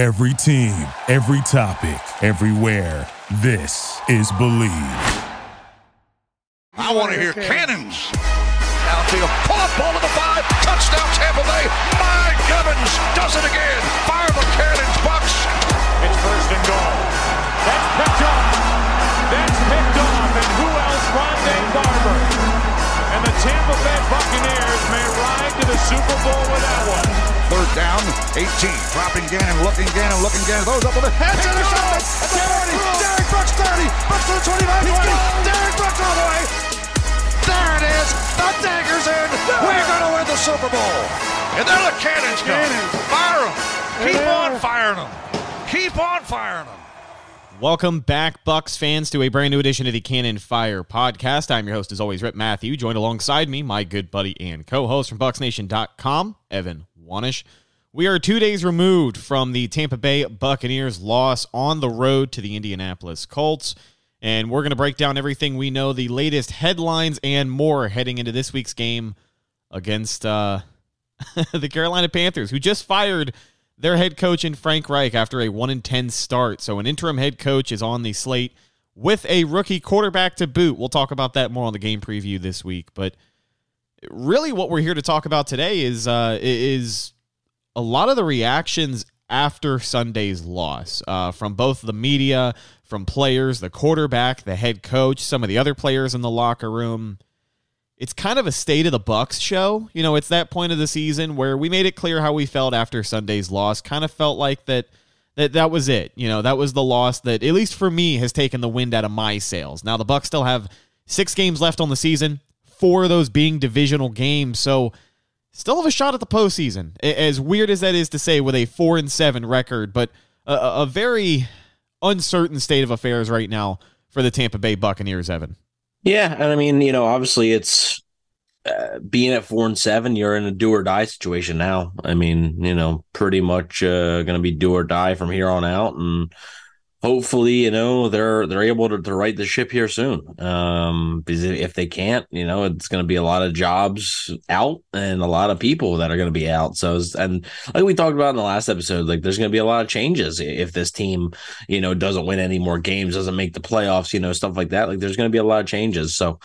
Every team, every topic, everywhere. This is Bleav. I want to hear cannons. Downfield, pull up ball to the five, touchdown Tampa Bay. Mike Evans does it again. Fire the cannons, Bucs. It's first and goal. That's picked off. That's picked off. And who else? Rondé Barber. And the Tampa Bay Buccaneers may ride to the Super Bowl with that one. Third down, 18. Dropping Gannon, looking Gannon, looking Gannon. Those up with the heads in the shot. At the 30. Derek Brooks 30. Brooks to the 25. 20. Derek Brooks all the way. There it is. The dagger's in. We're going to win the Super Bowl. And there the cannons go. Fire them. Keep on firing them. Keep on firing them. Welcome back, Bucs fans, to a brand new edition of the Cannon Fire podcast. I'm your host, as always, Rip Matthew, joined alongside me, my good buddy and co-host from BucsNation.com, Evan Wanish. We are two days removed from the Tampa Bay Buccaneers loss on the road to the Indianapolis Colts, and we're going to break down everything we know, the latest headlines and more heading into this week's game against uh, the Carolina Panthers, who just fired their head coach in Frank Reich after a 1 in 10 start. So an interim head coach is on the slate with a rookie quarterback to boot. We'll talk about that more on the game preview this week, but really what we're here to talk about today is uh, is a lot of the reactions after Sunday's loss uh, from both the media, from players, the quarterback, the head coach, some of the other players in the locker room it's kind of a state of the bucs show. You know it's that point of the season where we made it clear how we felt after sunday's loss. Kind of felt like that that that was it. You know that was the loss that at least for me has taken the wind out of my sails. Now the bucs still have six games left on the season four of those being divisional games. So still have a shot at the postseason as weird as that is to say with a four and seven record but a, a very uncertain state of affairs right now for the tampa bay buccaneers evan yeah, and I mean, you know, obviously it's uh, being at four and seven, you're in a do or die situation now. I mean, you know, pretty much uh, going to be do or die from here on out, and hopefully, you know, they're they're able to, to right the ship here soon. Um, because if they can't, you know, it's going to be a lot of jobs out and a lot of people that are going to be out. So, and like we talked about in the last episode, like there's going to be a lot of changes if this team, you know, doesn't win any more games, doesn't make the playoffs, you know, stuff like that. Like there's going to be a lot of changes. So,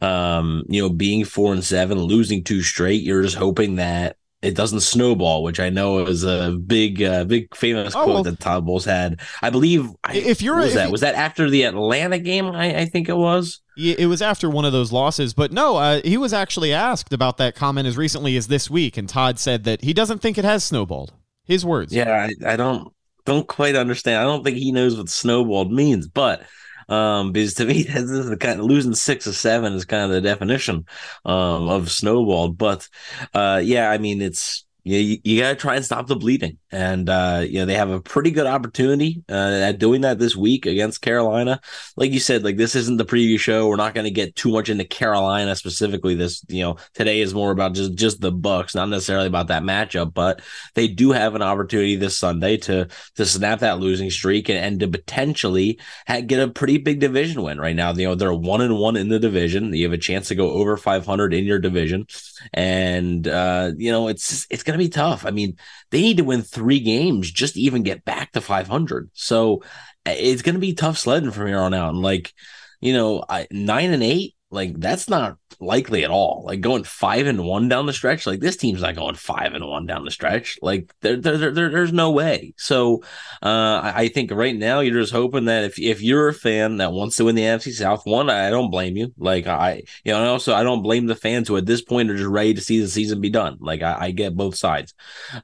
um, you know, being four and seven, losing two straight, you're just hoping that it doesn't snowball, which I know is a big, uh, big famous oh, quote well, that Todd Bowles had. I believe. If you're, was that you, was that after the Atlanta game? I, I, think it was. Yeah, it was after one of those losses, but no, uh, he was actually asked about that comment as recently as this week, and Todd said that he doesn't think it has snowballed. His words. Yeah, I, I don't don't quite understand. I don't think he knows what snowballed means, but um, because to me, this is the kind of losing six or seven is kind of the definition um, of snowballed. But uh, yeah, I mean, it's you, you got to try and stop the bleeding. And, uh, you know, they have a pretty good opportunity uh, at doing that this week against Carolina. Like you said, like this isn't the preview show. We're not going to get too much into Carolina specifically. This, you know, today is more about just, just the Bucs, not necessarily about that matchup, but they do have an opportunity this Sunday to, to snap that losing streak and, and to potentially ha- get a pretty big division win right now. You know, they're one and one in the division. You have a chance to go over 500 in your division. And, uh, you know, it's, it's going to be tough. I mean, they need to win three games just to even get back to 500. So it's going to be tough sledding from here on out. And like, you know, I, nine and eight, like that's not likely at all. Like going five and one down the stretch, like this team's not going five and one down the stretch. Like there, there, there there's no way. So uh, I think right now you're just hoping that if if you're a fan that wants to win the NFC South, one, I don't blame you. Like I, you know, and also I don't blame the fans who at this point are just ready to see the season be done. Like I, I get both sides.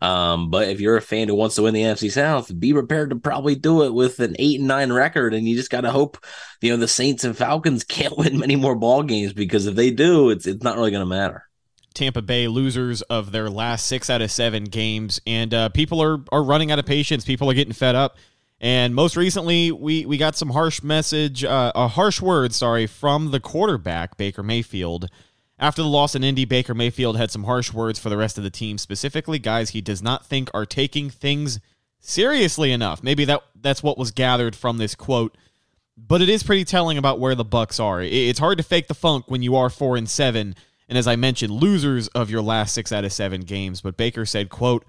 Um, but if you're a fan who wants to win the NFC South, be prepared to probably do it with an eight and nine record, and you just got to hope you know the Saints and Falcons can't win many more ball games because if they do, it's it's not really going to matter. Tampa Bay losers of their last six out of seven games, and uh, people are are running out of patience. People are getting fed up. And most recently, we we got some harsh message, uh, a harsh word, sorry, from the quarterback Baker Mayfield. After the loss in Indy, Baker Mayfield had some harsh words for the rest of the team, specifically guys he does not think are taking things seriously enough. Maybe that that's what was gathered from this quote but it is pretty telling about where the Bucs are. It's hard to fake the funk when you are four and seven, and as I mentioned, losers of your last six out of seven games. But Baker said, "quote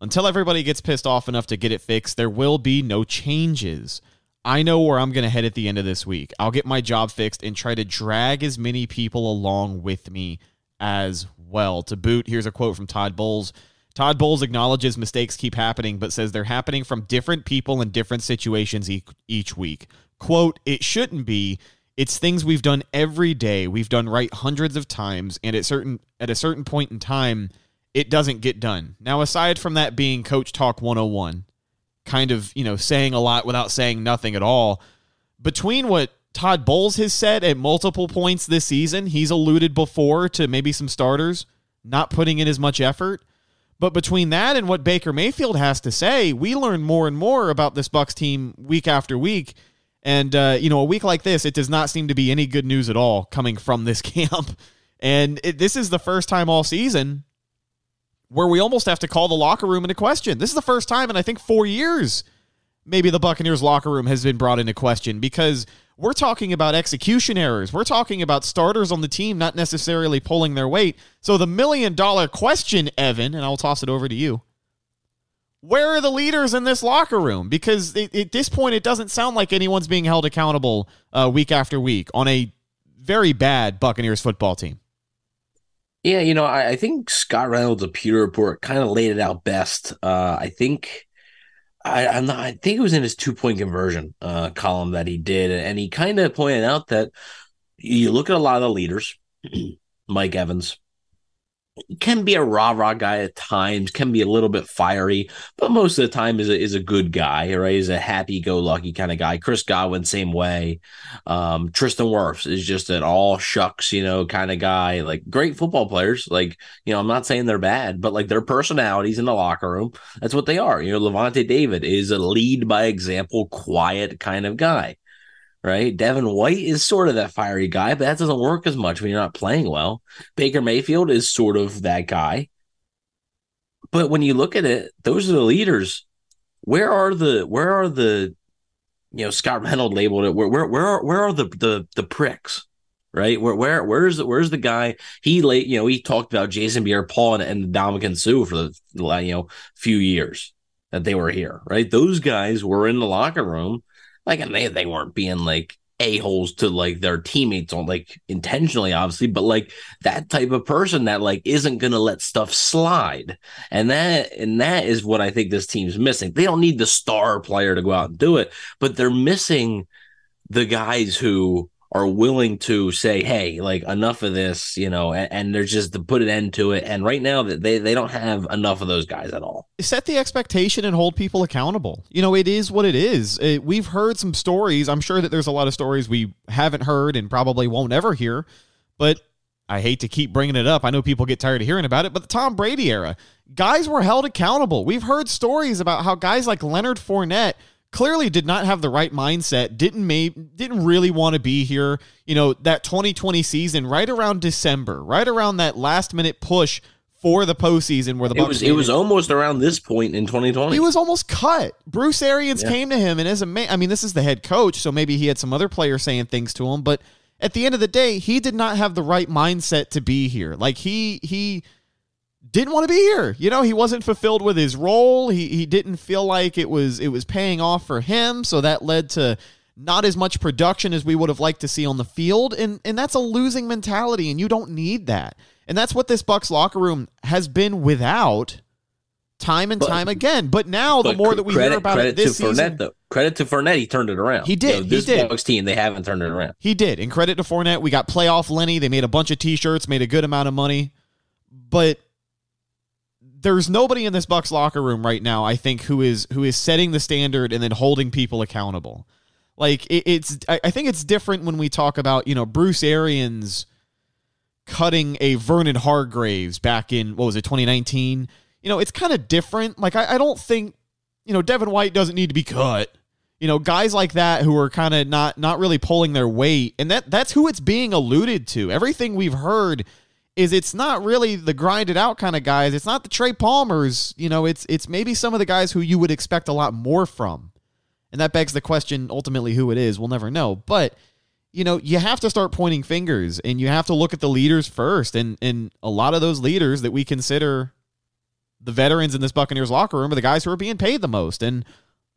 until everybody gets pissed off enough to get it fixed, there will be no changes. I know where I'm going to head at the end of this week. I'll get my job fixed and try to drag as many people along with me as well. To boot, here's a quote from Todd Bowles. Todd Bowles acknowledges mistakes keep happening, but says they're happening from different people in different situations each week. Quote, it shouldn't be. It's things we've done every day. We've done right hundreds of times, and at certain at a certain point in time, it doesn't get done. Now, aside from that being Coach Talk 101, kind of, you know, saying a lot without saying nothing at all. Between what Todd Bowles has said at multiple points this season, he's alluded before to maybe some starters not putting in as much effort. But between that and what Baker Mayfield has to say, we learn more and more about this Bucs team week after week. And uh, you know, a week like this, it does not seem to be any good news at all coming from this camp. And it, this is the first time all season where we almost have to call the locker room into question. This is the first time in I think four years maybe the Buccaneers locker room has been brought into question because we're talking about execution errors. We're talking about starters on the team not necessarily pulling their weight. So the million dollar question, Evan, and I'll toss it over to you. Where are the leaders in this locker room? Because it, at this point, it doesn't sound like anyone's being held accountable uh, week after week on a very bad Buccaneers football team. Yeah, you know, I, I think Scott Reynolds' Pewter Report kind of laid it out best. Uh, I think I, I'm not, I think it was in his two point conversion uh, column that he did, and he kind of pointed out that you look at a lot of the leaders, Mike Evans, can be a rah rah guy at times, can be a little bit fiery, but most of the time is a, is a good guy, right? He's a happy go lucky kind of guy. Chris Godwin, same way. Um, Tristan Wirfs is just an all shucks, you know, kind of guy. Like great football players. Like, you know, I'm not saying they're bad, but like their personalities in the locker room, that's what they are. You know, Lavonte David is a lead by example, quiet kind of guy right? Devin White is sort of that fiery guy, but that doesn't work as much when you're not playing well. Baker Mayfield is sort of that guy. But when you look at it, those are the leaders. Where are the where are the you know Scott Reynolds labeled it where where where are where are the the the pricks? Right? Where where where's the where's the guy he late you know he talked about Jason Pierre Paul and, and Ndamukong Suh for the you know few years that they were here, right? Those guys were in the locker room like and they they weren't being like a-holes to like their teammates on like intentionally obviously but like that type of person that like isn't gonna let stuff slide and that and that is what i think this team's missing they don't need the star player to go out and do it but they're missing the guys who are willing to say, "Hey, like enough of this," you know, and, and there's just to put an end to it. And right now, that they they don't have enough of those guys at all. Set the expectation and hold people accountable. You know, it is what it is. It, we've heard some stories. I'm sure that there's a lot of stories we haven't heard and probably won't ever hear, but. I hate to keep bringing it up. I know people get tired of hearing about it, but the Tom Brady era, guys were held accountable. We've heard stories about how guys like Leonard Fournette clearly did not have the right mindset, didn't may, didn't really want to be here. You know, that 2020 season, right around December, right around that last minute push for the postseason where the Bucs it was it was almost around this point in 2020. He was almost cut. Bruce Arians yeah. came to him and as a man, I mean, this is the head coach, so maybe he had some other players saying things to him, but at the end of the day, he did not have the right mindset to be here. Like he he didn't want to be here. You know, he wasn't fulfilled with his role. He he didn't feel like it was it was paying off for him, so that led to not as much production as we would have liked to see on the field and and that's a losing mentality and you don't need that. And that's what this Bucs locker room has been without time and but, time again. But now but the more that we credit, hear about it this to season, Fournette, though. credit to Fournette, he turned it around. He did. You know, this he did. Bucs team, they haven't turned it around. He did. And credit to Fournette, we got playoff Lenny. They made a bunch of T-shirts, made a good amount of money, but there's nobody in this Bucs locker room right now, I think, who is who is setting the standard and then holding people accountable. Like it, it's, I think it's different when we talk about you know Bruce Arians cutting a Vernon Hargreaves back in what was it 2019. You know, it's kind of different. Like I, I don't think you know Devin White doesn't need to be cut. You know, guys like that who are kind of not not really pulling their weight, and that that's who it's being alluded to. Everything we've heard is it's not really the grinded out kind of guys. It's not the Trey Palmers. You know, it's it's maybe some of the guys who you would expect a lot more from. And that begs the question ultimately who it is. We'll never know. But you know, you have to start pointing fingers and you have to look at the leaders first. And and a lot of those leaders that we consider the veterans in this Buccaneers locker room are the guys who are being paid the most. And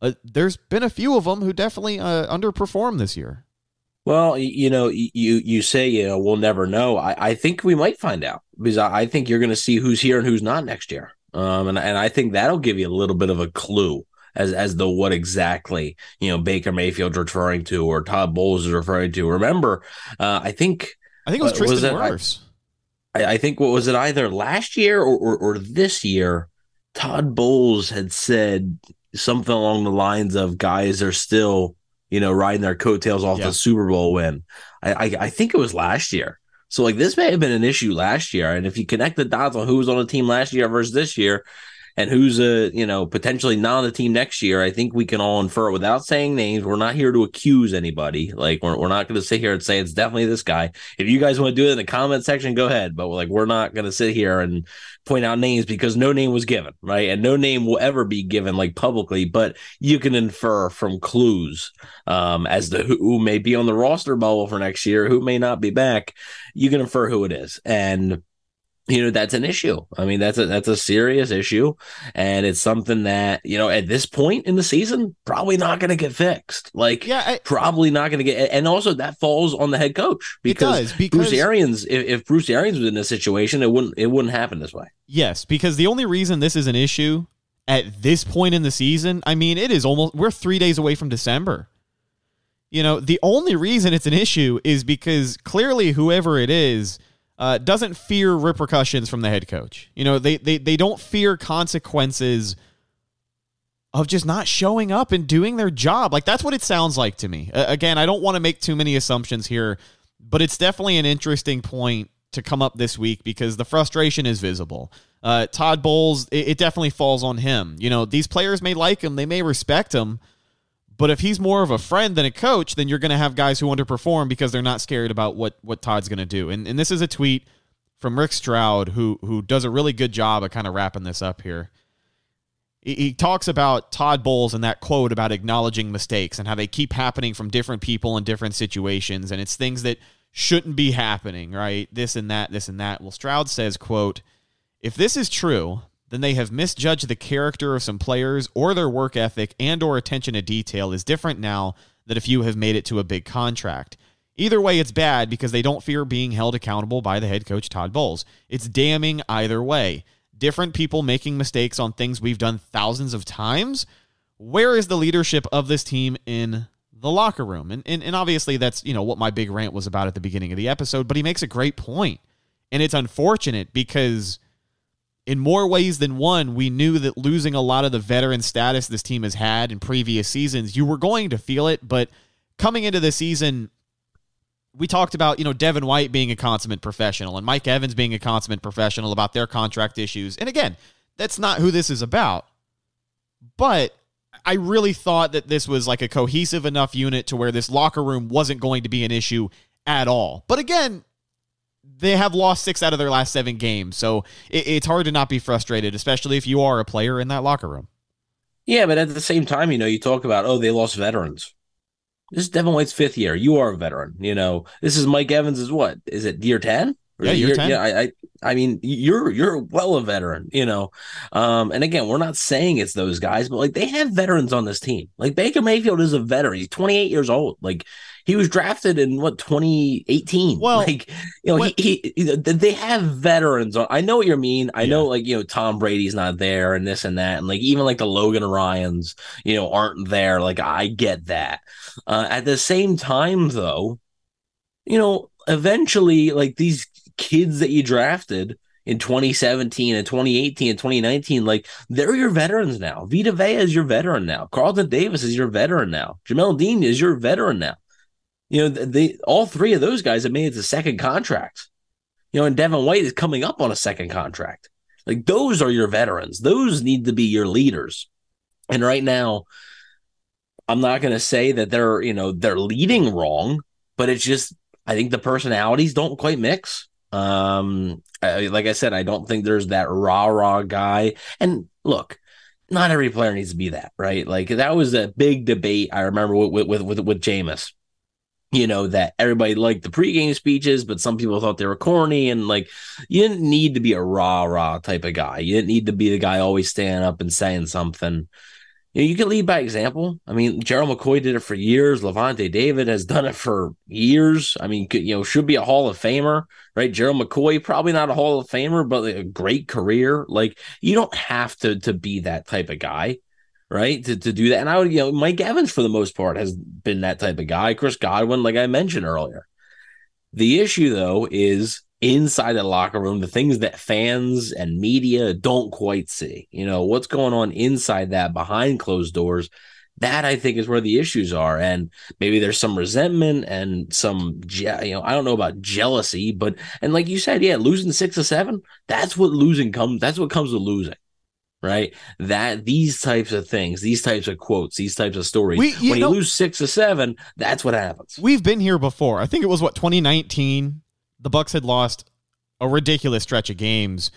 uh, there's been a few of them who definitely uh, underperformed this year. Well, you know, you you say you know we'll never know. I, I think we might find out because I, I think you're going to see who's here and who's not next year. Um, and and I think that'll give you a little bit of a clue as as the what exactly you know Baker Mayfield's referring to or Todd Bowles is referring to. Remember, uh, I think I think it was uh, Tristan was I, I, think what was it either last year or, or or this year? Todd Bowles had said something along the lines of guys are still you know, riding their coattails off yeah. the Super Bowl win. I, I, I think it was last year. So like this may have been an issue last year, and if you connect the dots on who was on the team last year versus this year, and who's a you know potentially not on the team next year, I think we can all infer without saying names. We're not here to accuse anybody. Like we're, we're not going to sit here and say it's definitely this guy. If you guys want to do it in the comment section, go ahead. But like we're not going to sit here and point out names because no name was given, right? And no name will ever be given like publicly. But you can infer from clues um, as to who may be on the roster bubble for next year, who may not be back. You can infer who it is, and you know that's an issue. I mean that's a that's a serious issue. And it's something that you know at this point in the season probably not going to get fixed. Like yeah I, probably not going to get and also that falls on the head coach because, does, because bruce arians if, if bruce arians was in this situation it wouldn't it wouldn't happen this way. Yes because the only reason this is an issue at this point in the season i mean it is almost we're three days away from december. You know the only reason it's an issue is because clearly whoever it is uh, doesn't fear repercussions from the head coach. You know, they, they, they don't fear consequences of just not showing up and doing their job. Like, that's what it sounds like to me. Uh, again, I don't want to make too many assumptions here, but it's definitely an interesting point to come up this week because the frustration is visible. Uh, Todd Bowles, it, it definitely falls on him. You know, these players may like him, they may respect him but if he's more of a friend than a coach, then you're going to have guys who underperform because they're not scared about what what Todd's going to do. And and this is a tweet from Rick Stroud who who does a really good job of kind of wrapping this up here. He, he talks about Todd Bowles and that quote about acknowledging mistakes and how they keep happening from different people in different situations and it's things that shouldn't be happening, right? This and that, this and that. Well, Stroud says, quote, if this is true, then they have misjudged the character of some players or their work ethic and or attention to detail is different now that if you have made it to a big contract. Either way, it's bad because they don't fear being held accountable by the head coach Todd Bowles. It's damning either way. Different people making mistakes on things we've done thousands of times. Where is the leadership of this team in the locker room? And, and, and obviously, that's you know what my big rant was about at the beginning of the episode. But he makes a great point, and it's unfortunate because in more ways than one, we knew that losing a lot of the veteran status this team has had in previous seasons, you were going to feel it. But coming into the season, we talked about, you know, Devin White being a consummate professional and Mike Evans being a consummate professional about their contract issues. And again, that's not who this is about. But I really thought that this was like a cohesive enough unit to where this locker room wasn't going to be an issue at all. But again, they have lost six out of their last seven games. So it, it's hard to not be frustrated, especially if you are a player in that locker room. Yeah, but at the same time, you know, you talk about, oh, they lost veterans. This is Devin White's fifth year. You are a veteran. You know, this is Mike Evans. Is what is it? Year ten? Yeah, year, year ten. Yeah, I, I, I mean, you're you're well a veteran. You know, um, and again, we're not saying it's those guys, but like they have veterans on this team. Like Baker Mayfield is a veteran. He's 28 years old. Like he was drafted in what 2018. Well, like you know, what, he, he they have veterans. I know what you mean. I yeah. know like you know Tom Brady's not there and this and that, and like even like the Logan Ryans, you know, aren't there. Like I get that. Uh, at the same time, though, you know, eventually, like these kids that you drafted in 2017 and 2018 and 2019, like they're your veterans now. Vita Vea is your veteran now. Carlton Davis is your veteran now. Jamel Dean is your veteran now. You know, they all three of those guys have made it to second contracts. You know, and Devin White is coming up on a second contract. Like those are your veterans. Those need to be your leaders. And right now, I'm not going to say that they're, you know, they're leading wrong, but it's just I think the personalities don't quite mix. Um, I, like I said, I don't think there's that rah rah guy. And look, not every player needs to be that, right? Like that was a big debate. I remember with with with, with Jameis you know that everybody liked the pregame speeches, but some people thought they were corny and like you didn't need to be a rah rah type of guy. You didn't need to be the guy always standing up and saying something. You, know, you can lead by example. I mean, Gerald McCoy did it for years. lavonte David has done it for years. I mean, you know, should be a Hall of Famer, right? Gerald McCoy, probably not a Hall of Famer, but a great career. Like you don't have to to be that type of guy right? To, to do that. And I would, you know, Mike Evans for the most part has been that type of guy. Chris Godwin, like I mentioned earlier. The issue though is inside the locker room, the things that fans and media don't quite see. You know, what's going on inside that behind closed doors. That I think is where the issues are, and maybe there's some resentment and some, you know, I don't know about jealousy, but and like you said, yeah, losing six or seven, that's what losing comes. That's what comes with losing right? That these types of things, these types of quotes, these types of stories, we, you when know, you lose six or seven, that's what happens. We've been here before. I think it was what 2019. The Bucs had lost a ridiculous stretch of games.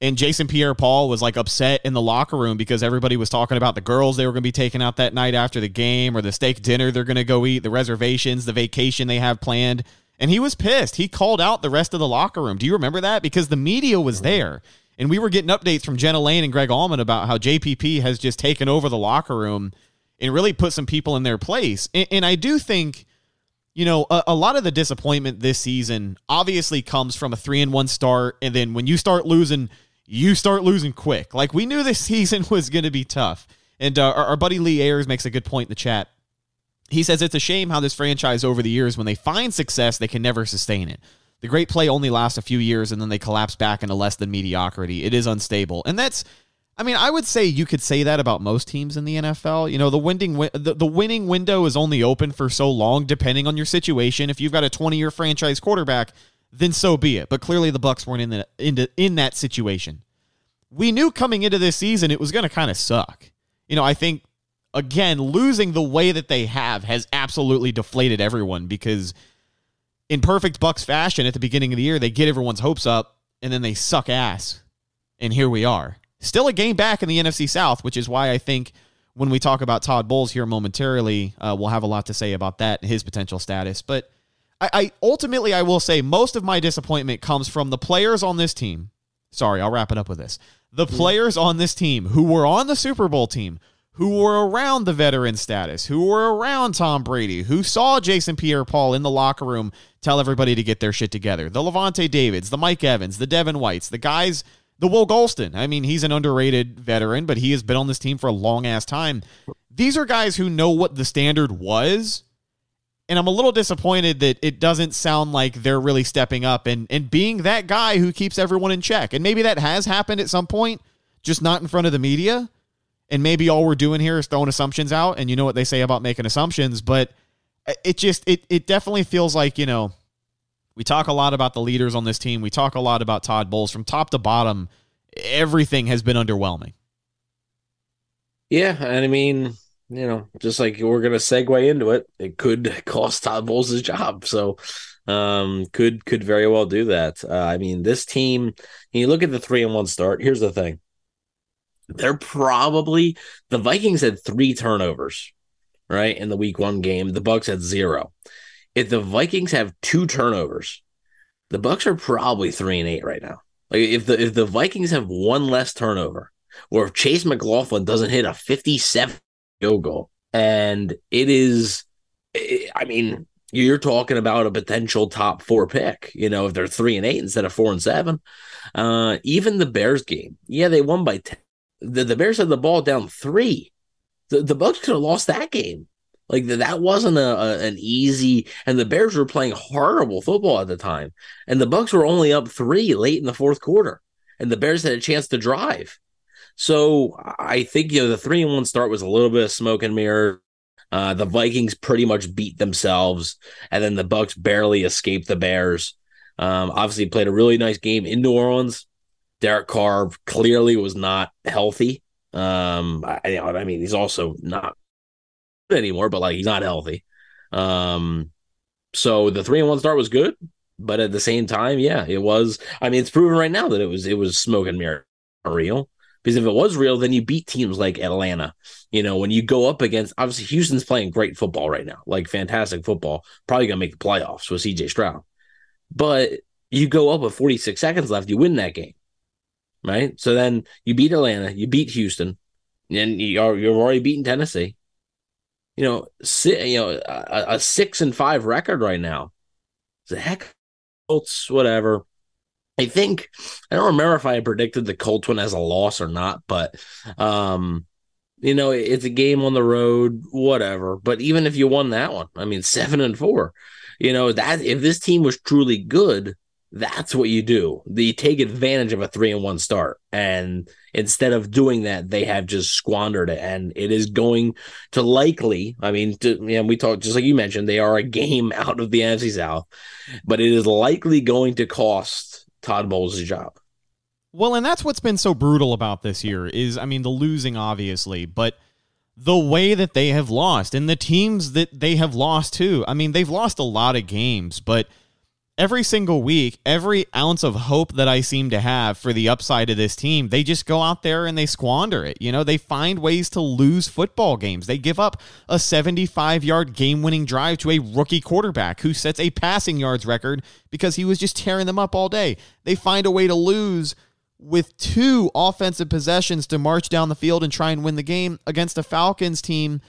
And Jason Pierre Paul was like upset in the locker room because everybody was talking about the girls they were going to be taking out that night after the game or the steak dinner they're going to go eat, the reservations, the vacation they have planned. And he was pissed. He called out the rest of the locker room. Do you remember that? Because the media was mm-hmm. there. And we were getting updates from Jenna Laine and Greg Auman about how JPP has just taken over the locker room and really put some people in their place. And, and I do think, you know, a, a, lot of the disappointment this season obviously comes from a three and one start. And then when you start losing, you start losing quick. Like we knew this season was going to be tough. And uh, our, our buddy Lee Ayers makes a good point in the chat. He says it's a shame how this franchise over the years, when they find success, they can never sustain it. The great play only lasts a few years and then they collapse back into less than mediocrity. It is unstable. And that's I mean, I would say you could say that about most teams in the NFL. You know, the winning the, the winning window is only open for so long depending on your situation. If you've got a 20-year franchise quarterback, then so be it. But clearly the Bucs weren't in the in, in that situation. We knew coming into this season it was going to kind of suck. You know, I think again, losing the way that they have has absolutely deflated everyone because in perfect Bucs fashion at the beginning of the year, they get everyone's hopes up and then they suck ass. And here we are. Still a game back in the NFC South, which is why I think when we talk about Todd Bowles here momentarily, uh, we'll have a lot to say about that, and his potential status. But I, I ultimately, I will say most of my disappointment comes from the players on this team. Sorry, I'll wrap it up with this. The players on this team who were on the Super Bowl team, who were around the veteran status, who were around Tom Brady, who saw Jason Pierre Paul in the locker room tell everybody to get their shit together. The Lavonte Davids, the Mike Evans, the Devin Whites, the guys, the Will Gholston. I mean, he's an underrated veteran, but he has been on this team for a long ass time. These are guys who know what the standard was. And I'm a little disappointed that it doesn't sound like they're really stepping up and, and being that guy who keeps everyone in check. And maybe that has happened at some point, just not in front of the media. And maybe all we're doing here is throwing assumptions out. And you know what they say about making assumptions, but it just it it definitely feels like, you know, we talk a lot about the leaders on this team. We talk a lot about Todd Bowles from top to bottom. Everything has been underwhelming. Yeah, and I mean, you know, just like we're gonna segue into it, it could cost Todd Bowles his job. So um could could very well do that. Uh, I mean, this team, you look at the three and one start. Here's the thing they're probably the Vikings had three turnovers, right? In the week one game. The Bucs had zero. If the Vikings have two turnovers, the Bucs are probably three and eight right now. Like if the if the Vikings have one less turnover, or if Chase McLaughlin doesn't hit a 57 field goal, and it is I mean, you're talking about a potential top four pick, you know, if they're three and eight instead of four and seven. Uh, even the Bears game, yeah, they won by 10, the, the Bears had the ball down three. The, the Bucs could have lost that game. Like that wasn't a, a, an easy, and the Bears were playing horrible football at the time, and the Bucs were only up three late in the fourth quarter, and the Bears had a chance to drive. So I think you know the three and one start was a little bit of smoke and mirror. Uh, the Vikings pretty much beat themselves, and then the Bucs barely escaped the Bears. Um, obviously, played a really nice game in New Orleans. Derek Carr clearly was not healthy. Um, I, I mean, he's also not anymore, but like he's not healthy. Um, so the three and one start was good, but at the same time, yeah, it was. I mean, it's proven right now that it was it was smoke and mirror real. Because if it was real, then you beat teams like Atlanta. You know, when you go up against obviously Houston's playing great football right now, like fantastic football, probably gonna make the playoffs with CJ Stroud. But you go up with 46 seconds left, you win that game. Right. So then you beat Atlanta, you beat Houston, and you're you're already beating Tennessee. You know, si- you know, a, a six and five record right now. The heck Colts, whatever. I think I don't remember if I predicted the Colts one as a loss or not, but um, you know, it's a game on the road, whatever. But even if you won that one, I mean, seven and four, you know, that if this team was truly good, that's what you do. You take advantage of a three and one start. And instead of doing that, they have just squandered it. And it is going to likely, I mean, to, you know, we talked, just like you mentioned, they are a game out of the NFC South, but it is likely going to cost Todd Bowles' job. Well, and that's what's been so brutal about this year is, I mean, the losing, obviously, but the way that they have lost and the teams that they have lost to. I mean, they've lost a lot of games, but – every single week, every ounce of hope that I seem to have for the upside of this team, they just go out there and they squander it. You know, they find ways to lose football games. They give up a 75 yard game winning drive to a rookie quarterback who sets a passing yards record because he was just tearing them up all day. They find a way to lose with two offensive possessions to march down the field and try and win the game against a Falcons team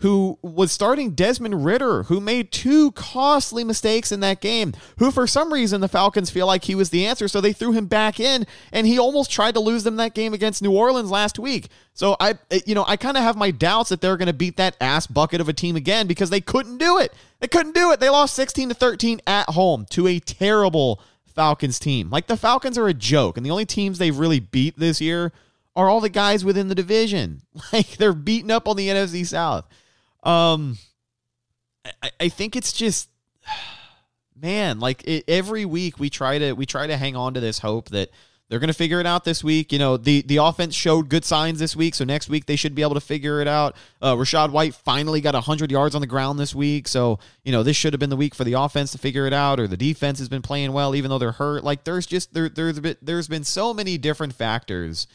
who was starting Desmond Ridder, who made two costly mistakes in that game, who for some reason the Falcons feel like he was the answer, so they threw him back in, and he almost tried to lose them that game against New Orleans last week. So I, you know, I kind of have my doubts that they're going to beat that ass bucket of a team again because they couldn't do it. They couldn't do it. They lost 16 to 13 at home to a terrible Falcons team. Like the Falcons are a joke, and the only teams they've really beat this year are all the guys within the division. Like they're beating up on the NFC South. Um, I, I think it's just, man, like it, every week we try to we try to hang on to this hope that they're going to figure it out this week. You know, the the offense showed good signs this week, so next week they should be able to figure it out. Uh, Rachaad White finally got 100 yards on the ground this week, so you know this should have been the week for the offense to figure it out, or the defense has been playing well even though they're hurt. Like there's just there there's a bit there's been so many different factors,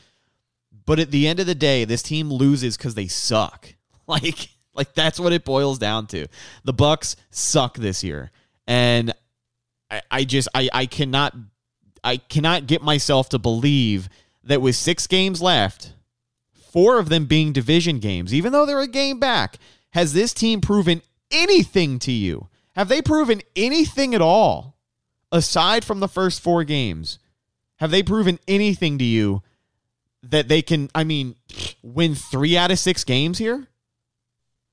but at the end of the day, this team loses because they suck. Like like that's what it boils down to. The Bucs suck this year. And I, I just I, I cannot I cannot get myself to believe that with six games left, four of them being division games, even though they're a game back, has this team proven anything to you? Have they proven anything at all aside from the first four games? Have they proven anything to you that they can, I mean, win three out of six games here?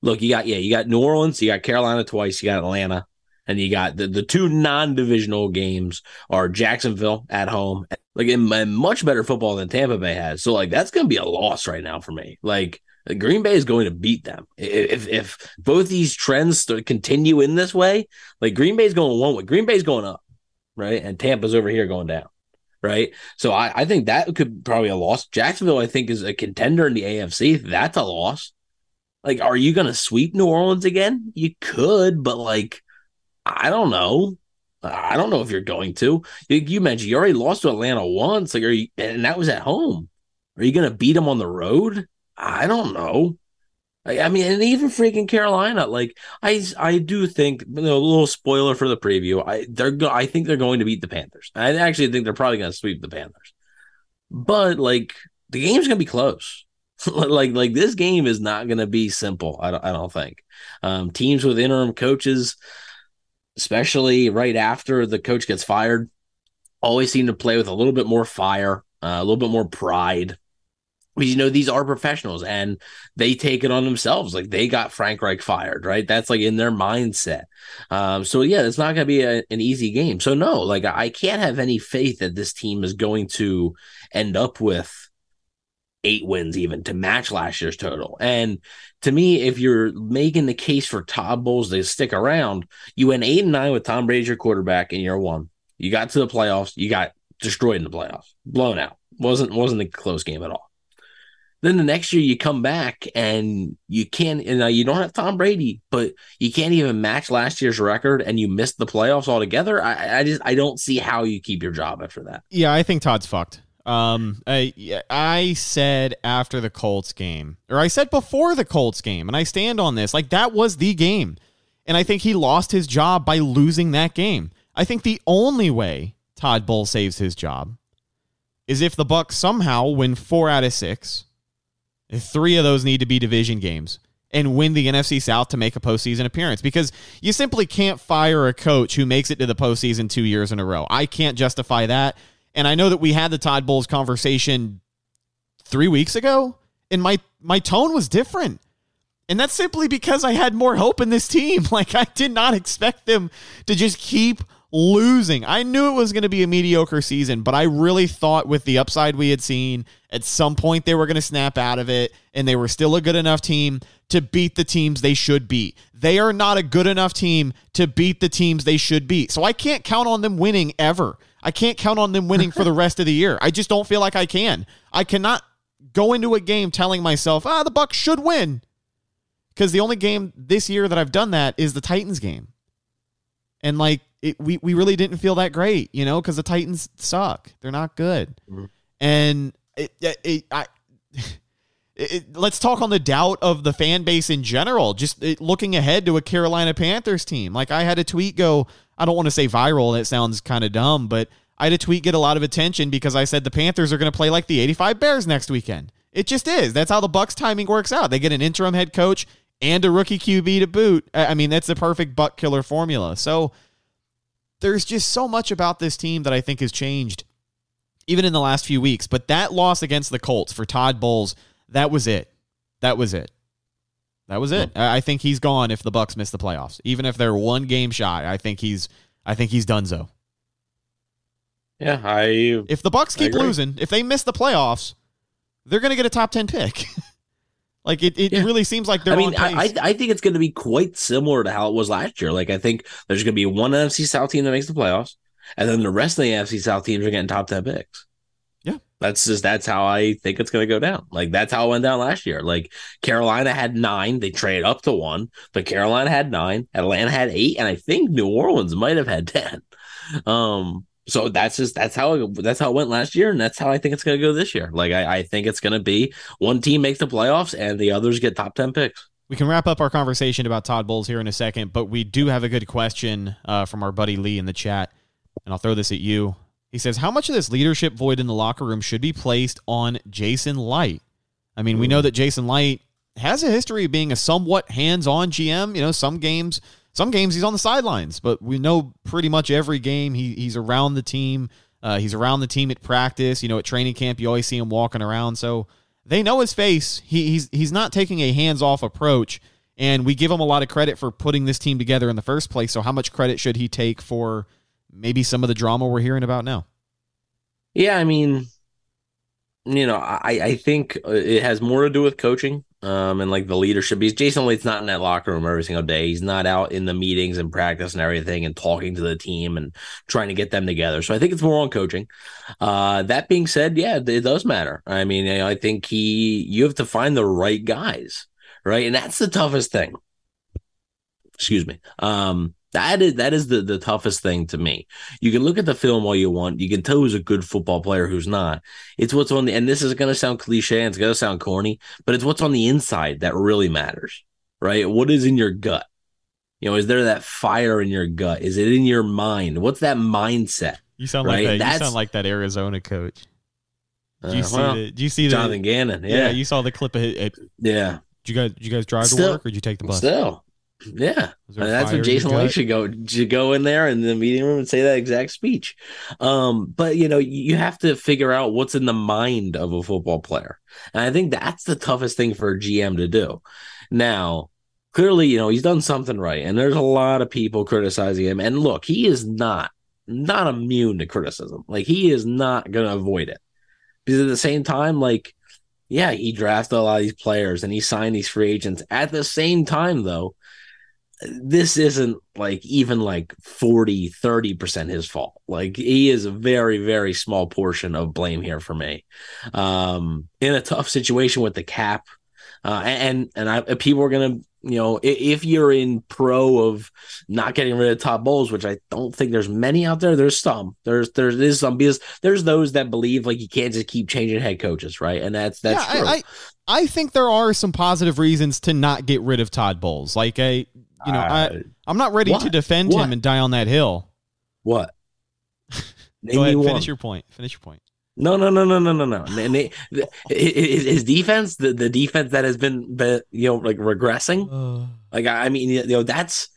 Look, you got yeah, you got New Orleans, you got Carolina twice, you got Atlanta, and you got the, the two non-divisional games are Jacksonville at home, like in, in much better football than Tampa Bay has. So like that's going to be a loss right now for me. Like Green Bay is going to beat them if if both these trends continue in this way. Like Green Bay's going one way, Green Bay's going up, right, and Tampa's over here going down. Right. So I, I think that could probably a loss. Jacksonville, I think, is a contender in the AFC. That's a loss. Like, are you going to sweep New Orleans again? You could, but like, I don't know. I don't know if you're going to. You, you mentioned you already lost to Atlanta once, like, are you, and that was at home. Are you going to beat them on the road? I don't know. I, I, mean, and even freaking Carolina, like I, I do think you know, a little spoiler for the preview. I they're go, I think they're going to beat the Panthers. I actually think they're probably going to sweep the Panthers, but like the game's going to be close. like like this game is not going to be simple. I don't I don't think. Um, teams with interim coaches, especially right after the coach gets fired, always seem to play with a little bit more fire, uh, a little bit more pride. Because you know these are professionals and they take it on themselves. Like they got Frank Reich fired, right? That's like in their mindset. Um, so yeah, it's not going to be a, an easy game. So no, like I can't have any faith that this team is going to end up with eight wins even to match last year's total. And to me, if you're making the case for Todd Bowles to stick around, you went eight and nine with Tom Brady your quarterback in year one. You got to the playoffs, you got destroyed in the playoffs, blown out. wasn't wasn't a close game at all. Then the next year you come back and you can't. And you don't have Tom Brady, but you can't even match last year's record, and you missed the playoffs altogether. I, I just I don't see how you keep your job after that. Yeah, I think Todd's fucked. Um, I, I said after the Colts game, or I said before the Colts game, and I stand on this. Like that was the game, and I think he lost his job by losing that game. I think the only way Todd Bowles saves his job is if the Bucs somehow win four out of six. Three of those need to be division games and win the NFC South to make a postseason appearance because you simply can't fire a coach who makes it to the postseason two years in a row. I can't justify that. And I know that we had the Todd Bowles conversation three weeks ago, and my my tone was different. And that's simply because I had more hope in this team. Like I did not expect them to just keep losing. I knew it was going to be a mediocre season, but I really thought with the upside we had seen, at some point they were going to snap out of it and they were still a good enough team to beat the teams they should beat. They are not a good enough team to beat the teams they should beat. So I can't count on them winning ever. I can't count on them winning for the rest of the year. I just don't feel like I can. I cannot go into a game telling myself, "Ah, the Bucs should win." Cuz the only game this year that I've done that is the Titans game. And like it, we we really didn't feel that great, you know, cuz the Titans suck. They're not good. Mm-hmm. And it, it, it I it, let's talk on the doubt of the fan base in general. Just looking ahead to a Carolina Panthers team. Like I had a tweet go, I don't want to say viral. That sounds kind of dumb, but I had a tweet get a lot of attention because I said the Panthers are going to play like the 85 Bears next weekend. It just is. That's how the Bucs timing works out. They get an interim head coach and a rookie QB to boot. I mean, that's the perfect buck killer formula. So there's just so much about this team that I think has changed even in the last few weeks. But that loss against the Colts for Todd Bowles, that was it. That was it. That was it. I think he's gone if the Bucs miss the playoffs. Even if they're one game shy, I think he's I think he's done so. Yeah, I If the Bucs keep losing, if they miss the playoffs, they're going to get a top 10 pick. like it, it yeah. really seems like they're I mean, I, I think it's going to be quite similar to how it was last year. Like I think there's going to be one NFC South team that makes the playoffs, and then the rest of the NFC South teams are getting top 10 picks. Yeah, that's just that's how I think it's going to go down. Like that's how it went down last year. Like Carolina had nine, they traded up to one, but Carolina had nine, Atlanta had eight, and I think New Orleans might have had ten. Um, so that's just that's how it, that's how it went last year, and that's how I think it's going to go this year. Like I, I think it's going to be one team makes the playoffs, and the others get top ten picks. We can wrap up our conversation about Todd Bowles here in a second, but we do have a good question uh, from our buddy Lee in the chat, and I'll throw this at you. He says, How much of this leadership void in the locker room should be placed on Jason Licht? I mean, we know that Jason Licht has a history of being a somewhat hands-on GM. You know, some games, some games he's on the sidelines, but we know pretty much every game he, he's around the team. Uh, he's around the team at practice. You know, at training camp, you always see him walking around. So they know his face. He, he's he's not taking a hands-off approach, and we give him a lot of credit for putting this team together in the first place. So how much credit should he take for? maybe some of the drama we're hearing about now. Yeah, I mean, you know, I I think it has more to do with coaching um and like the leadership. Because Jason Licht's not in that locker room every single day. He's not out in the meetings and practice and everything and talking to the team and trying to get them together. So I think it's more on coaching. Uh that being said, yeah, it does matter. I mean, I think he you have to find the right guys, right? And that's the toughest thing. Excuse me. Um that is that is the the toughest thing to me. You can look at the film all you want. You can tell who's a good football player, who's not. It's what's on the and this is going to sound cliche and it's going to sound corny, but it's what's on the inside that really matters, right? What is in your gut? You know, is there that fire in your gut? Is it in your mind? What's that mindset? You sound right? like that. you sound like that Arizona coach. Do you uh, see well, the? Do you see Jonathan the, Gannon? Yeah. yeah. you saw the clip of it. Yeah. Did you guys? Did you guys drive still, to work or did you take the bus? Still, yeah, that's what Jason Licht should go should go in there in the meeting room and say that exact speech. Um, but you know, you have to figure out what's in the mind of a football player, and I think that's the toughest thing for a GM to do. Now, clearly, you know, he's done something right, and there's a lot of people criticizing him. And look, he is not not immune to criticism. Like he is not going to avoid it because at the same time, like yeah, he drafted a lot of these players and he signed these free agents. At the same time, though, this isn't like even like 40 30% his fault like he is a very very small portion of blame here for me um in a tough situation with the cap uh and and i people are gonna you know, if you're in pro of not getting rid of Todd Bowles, which I don't think there's many out there, there's some. There's there is some because there's those that believe like you can't just keep changing head coaches, right? And that's that's yeah, true. I, I, I think there are some positive reasons to not get rid of Todd Bowles. Like a you know, uh, I I'm not ready what? to defend What? him and die on that hill. what? Go ahead, finish your point. Finish your point. No, no, no, no, no, no, no. His his defense, the, the defense that has been, you know, like regressing. Like I I mean, you know, that's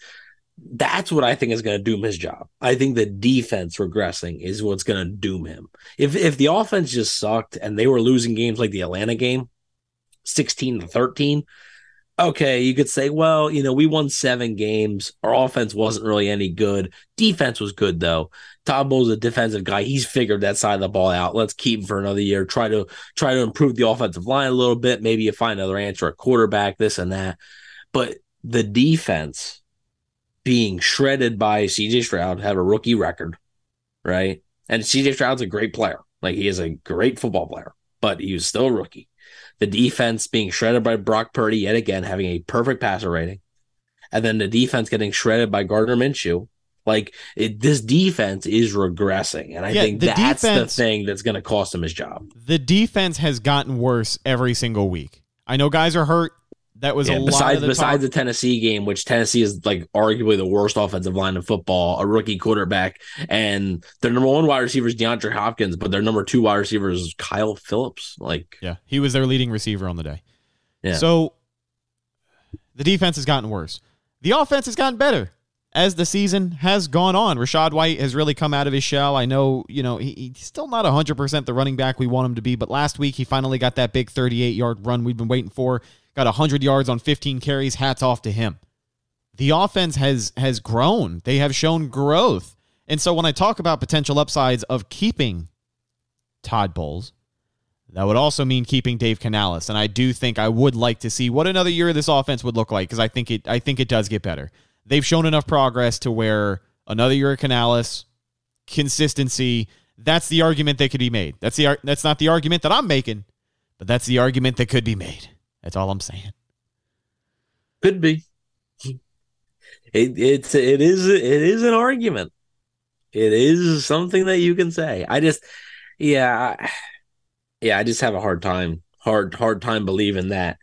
that's what I think is going to doom his job. I think the defense regressing is what's going to doom him. If if the offense just sucked and they were losing games like the Atlanta game, sixteen to thirteen, okay, you could say, well, you know, we won seven games. Our offense wasn't really any good. Defense was good though. Todd Bowles a defensive guy. He's figured that side of the ball out. Let's keep him for another year. Try to try to improve the offensive line a little bit. Maybe you find another answer a quarterback, this and that. But the defense being shredded by CJ Stroud had a rookie record, right? And CJ Stroud's a great player. Like he is a great football player, but he was still a rookie. The defense being shredded by Brock Purdy yet again, having a perfect passer rating, and then the defense getting shredded by Gardner Minshew. Like it, this defense is regressing, and I Yeah, think the that's defense- the thing that's going to cost him his job. The defense has gotten worse every single week. I know guys are hurt. That was Yeah, a lot besides of the besides talk. the Tennessee game, which Tennessee is like arguably the worst offensive line in football, a rookie quarterback, and their number one wide receiver is DeAndre Hopkins, but their number two wide receiver is Kyle Philips. Like, Yeah, he was their leading receiver on the day. Yeah. So the defense has gotten worse. The offense has gotten better as the season has gone on. Rachaad White has really come out of his shell. I know, you know, he, he's still not 100% the running back we want him to be, but last week he finally got that big 38 yard run we've been waiting for. Got 100 yards on 15 carries. Hats off to him. The offense has has grown. They have shown growth. And so when I talk about potential upsides of keeping Todd Bowles, that would also mean keeping Dave Canales, and I do think I would like to see what another year of this offense would look like because I think it I think it does get better. They've shown enough progress to where another year of Canales, consistency. That's the argument that could be made. That's the that's not the argument that I'm making, but that's the argument that could be made. That's all I'm saying. could be. It it's it is it is an argument. It is something that you can say. I just, yeah, yeah. I just have a hard time, hard hard time believing that.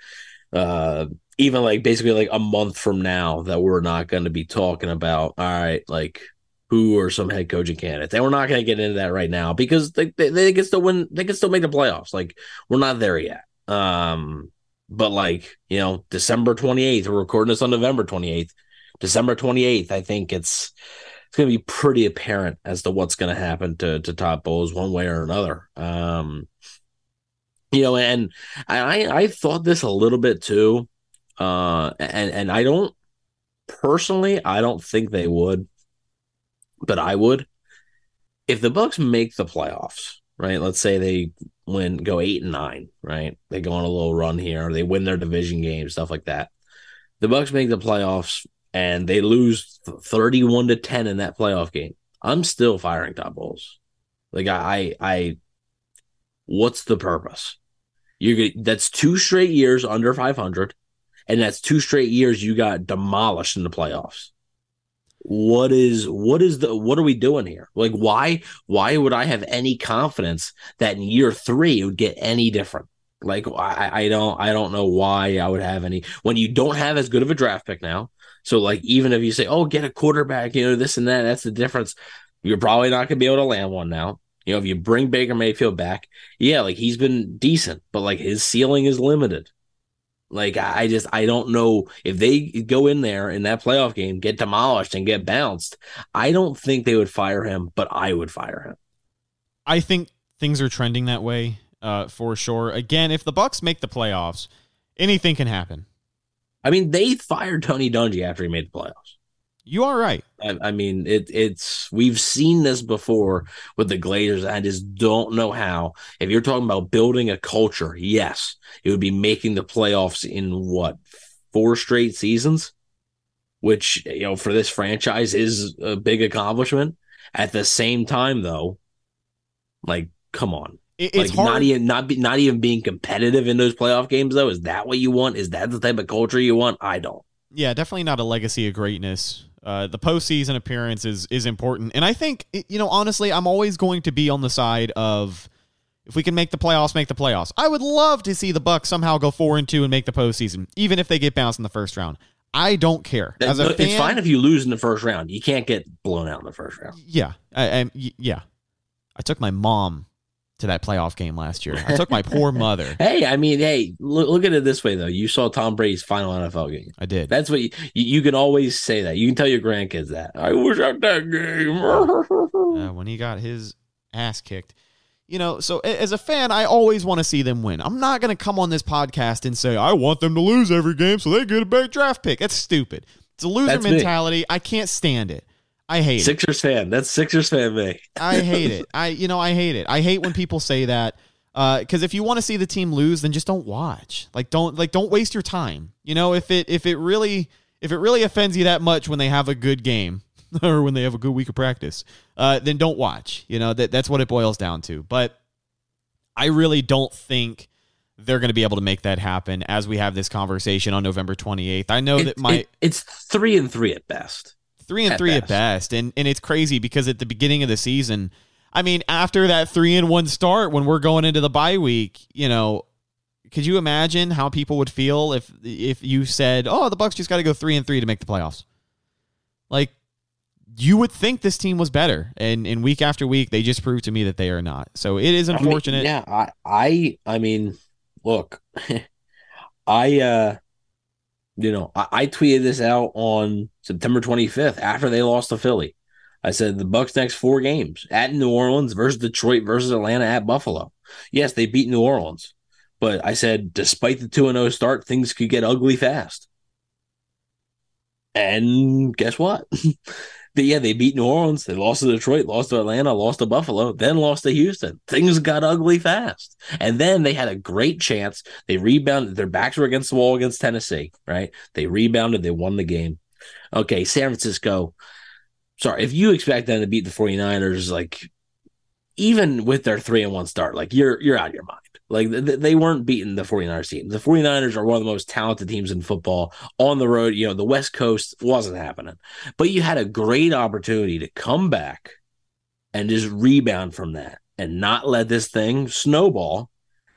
Uh, even like basically like a month from now, that we're not going to be talking about. All right, like who are some head coaching candidates, and we're not going to get into that right now because they, they they can still win. They can still make the playoffs. Like we're not there yet. Um, but like you know, December twenty eighth, we're recording this on November twenty eighth. December 28th, I think it's it's going to be pretty apparent as to what's going to happen to to Todd Bowles one way or another. Um, you know, and I I thought this a little bit too, uh, and and I don't personally I don't think they would, but I would if the Bucs make the playoffs. Right, let's say they win, go eight and nine. Right, they go on a little run here. They win their division game, stuff like that. The Bucs make the playoffs and they lose 31 to 10 in that playoff game, I'm still firing Todd Bowles. Like I I, I what's the purpose? You get that's two straight years under 500 and that's two straight years you got demolished in the playoffs. What is what is the what are we doing here? Like why why would I have any confidence that in year 3 it would get any different? Like I, I don't I don't know why I would have any when you don't have as good of a draft pick now. So like even if you say, oh, get a quarterback, you know, this and that, that's the difference. You're probably not gonna be able to land one now. You know, if you bring Baker Mayfield back, yeah, like he's been decent, but like his ceiling is limited. Like I just I don't know if they go in there in that playoff game, get demolished and get bounced. I don't think they would fire him, but I would fire him. I think things are trending that way uh, for sure. Again, if the Bucs make the playoffs, anything can happen. I mean, they fired Tony Dungy after he made the playoffs. You are right. I, I mean, it, it's we've seen this before with the Glazers. I just don't know how. If you're talking about building a culture, yes, it would be making the playoffs in what four straight seasons, which you know for this franchise is a big accomplishment. At the same time, though, like, come on, It- it's like hard. not even not be, not even being competitive in those playoff games. Though, is that what you want? Is that the type of culture you want? I don't. Yeah, definitely not a legacy of greatness. Uh, the postseason appearance is is important, and I think you know honestly, I'm always going to be on the side of if we can make the playoffs, make the playoffs. I would love to see the Bucs somehow go four and two and make the postseason, even if they get bounced in the first round. I don't care. As a it's fan, fine if you lose in the first round. You can't get blown out in the first round. Yeah, I, I, yeah. I took my mom to that playoff game last year. I took my poor mother. Hey, I mean, hey, look, look at it this way though. You saw Tom Brady's final NFL game. I did. That's what you, you, you can always say that. You can tell your grandkids that. I was at that game. uh, when he got his ass kicked. You know, so as a fan, I always want to see them win. I'm not going to come on this podcast and say, I want them to lose every game so they get a better draft pick. That's stupid. It's a loser That's me. mentality. I can't stand it. I hate it. Sixers fan. That's Sixers fan me. I hate it. I you know I hate it. I hate when people say that because if you want to see the team lose, then just don't watch. Like don't like don't waste your time. You know if it if it really if it really offends you that much when they have a good game or when they have a good week of practice, uh, then don't watch. You know that that's what it boils down to. But I really don't think they're going to be able to make that happen as we have this conversation on November 28th. I know It- that my it- it's three and three at best. Three and At three at best. best. And and it's crazy because at the beginning of the season i mean after that three and one start when we're going into the bye week you know could you imagine how people would feel if if you said oh the bucs just got to go three and three to make the playoffs. Like you would think this team was better. And and week after week they just proved to me that they are not. So it is I mean, unfortunate. yeah, I, I, I mean, look, I, uh, you know, I, I tweeted this out on September 25th after they lost to Philly. I said the Bucs next four games at New Orleans versus Detroit versus Atlanta at Buffalo. Yes, they beat New Orleans, but I said despite the two and zero start, things could get ugly fast. And guess what? Yeah, they beat New Orleans. They lost to Detroit, lost to Atlanta, lost to Buffalo, then lost to Houston. Things got ugly fast. And then they had a great chance. They rebounded. Their backs were against the wall against Tennessee, right? They rebounded. They won the game. Okay, San Francisco. Sorry, if you expect them to beat the 49ers, like even with their three and one start, like you're you're out of your mind. Like th- they weren't beating the 49ers team. The 49ers are one of the most talented teams in football on the road. You know, the West Coast wasn't happening but you had a great opportunity to come back and just rebound from that and not let this thing snowball.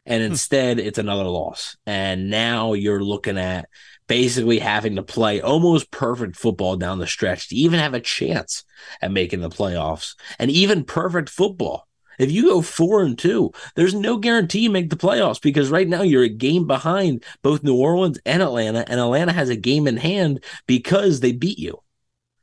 And hmm. instead, it's another loss. And now you're looking at basically having to play almost perfect football down the stretch to even have a chance at making the playoffs and even perfect football. If you go four and two, there's no guarantee you make the playoffs because right now you're a game behind both New Orleans and Atlanta, and Atlanta has a game in hand because they beat you.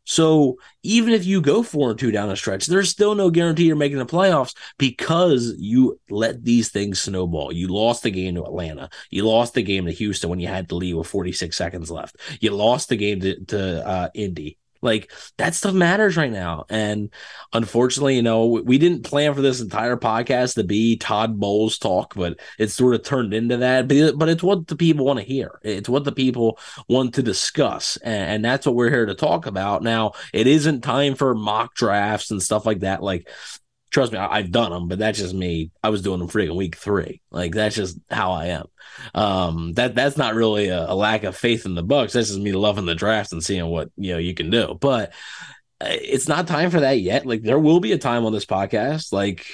So even if you go four and two down the stretch, there's still no guarantee you're making the playoffs because you let these things snowball. You lost the game to Atlanta. You lost the game to Houston when you had to leave with 46 seconds left. You lost the game to, to uh, Indy. Like that stuff matters right now. And unfortunately, you know, we didn't plan for this entire podcast to be Todd Bowles talk, but it's sort of turned into that. But, but it's what the people want to hear. It's what the people want to discuss. And, and that's what we're here to talk about. Now, it isn't time for mock drafts and stuff like that. Like, trust me, I, I've done them, but that's just me. I was doing them freaking week three. Like that's just how I am. Um, that that's not really a, a lack of faith in the Bucs. That's just me loving the draft and seeing what you know you can do. But uh, it's not time for that yet. Like there will be a time on this podcast, like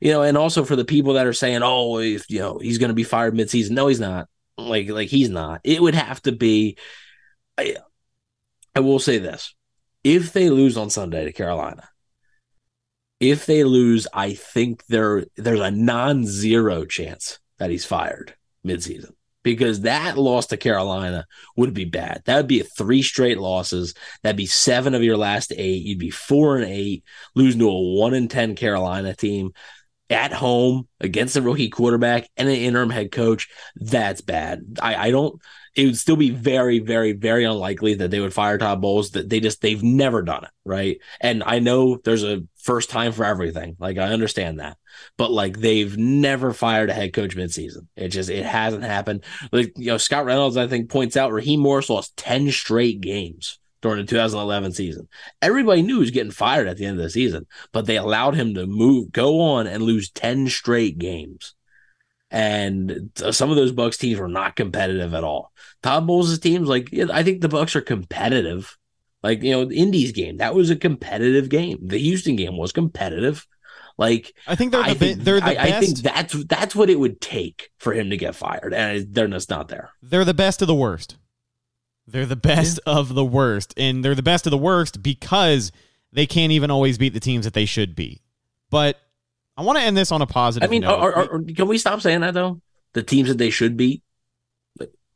you know, and also for the people that are saying, "Oh, if you know he's going to be fired midseason," no, he's not. Like like he's not. It would have to be. I, I will say this: if they lose on Sunday to Carolina, if they lose, I think there there's a non-zero chance that he's fired midseason because that loss to Carolina would be bad. That would be three straight losses. That'd be seven of your last eight. You'd be four and eight, losing to a one and ten Carolina team at home against a rookie quarterback and an interim head coach. That's bad. I, I don't. It would still be very, very, very unlikely that they would fire Todd Bowles. That they just they've never done it, right? And I know there's a first time for everything. Like I understand that, but like they've never fired a head coach midseason. It just it hasn't happened. Like you know, Scott Reynolds I think points out Raheem Morris lost ten straight games during the 2011 season. Everybody knew he was getting fired at the end of the season, but they allowed him to move, go on, and lose ten straight games. and uh, some of those Bucs teams were not competitive at all. Todd Bowles' teams, like I think the Bucs are competitive. Like you know, the Indies game that was a competitive game. The Houston game was competitive. Like I think they're the, I think, they're the I, best. I think that's that's what it would take for him to get fired, and they're just not there. They're the best of the worst. They're the best yeah. of the worst, and they're the best of the worst because they can't even always beat the teams that they should beat. But I want to end this on a positive. I mean, note. Are, are, are, can we stop saying that though? The teams that they should beat.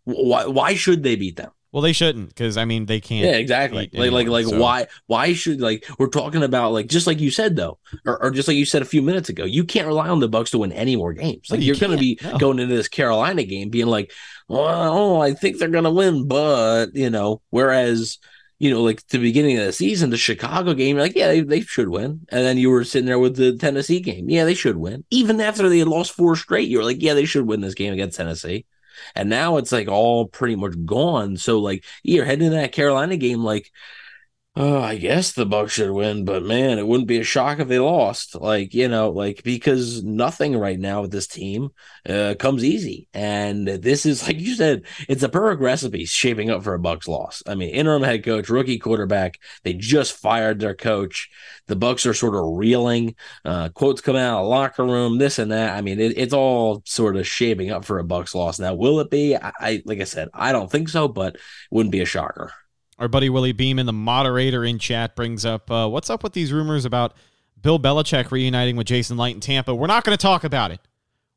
Why? Why should they beat them? Well, they shouldn't because I mean they can't. Yeah, exactly. Like, anyone, like, like, so. why? Why should like we're talking about like just like you said though, or, or, just like you said a few minutes ago, you can't rely on the Bucs to win any more games. Like no, you are going to be no. going into this Carolina game being like, well, I think they're going to win, but you know, whereas you know, like the beginning of the season, the Chicago game, like, yeah, they, they should win. And then you were sitting there with the Tennessee game. Yeah, they should win. Even after they had lost four straight, you were like, yeah, they should win this game against Tennessee. And now it's like all pretty much gone. So like you're heading to that Carolina game, like, oh, I guess the Bucs should win, but man, it wouldn't be a shock if they lost. Like, you know, like because nothing right now with this team uh, comes easy. And this is like you said, it's a perfect recipe shaping up for a Bucs loss. I mean, interim head coach, rookie quarterback, they just fired their coach. The Bucs are sort of reeling. Uh, quotes come out of locker room, this and that. I mean, it, it's all sort of shaping up for a Bucs loss. Now, will it be? I, I like I said, I don't think so, but it wouldn't be a shocker. Our buddy Willie Beeman, the moderator in chat, brings up uh, what's up with these rumors about Bill Belichick reuniting with Jason Licht in Tampa. We're not going to talk about it.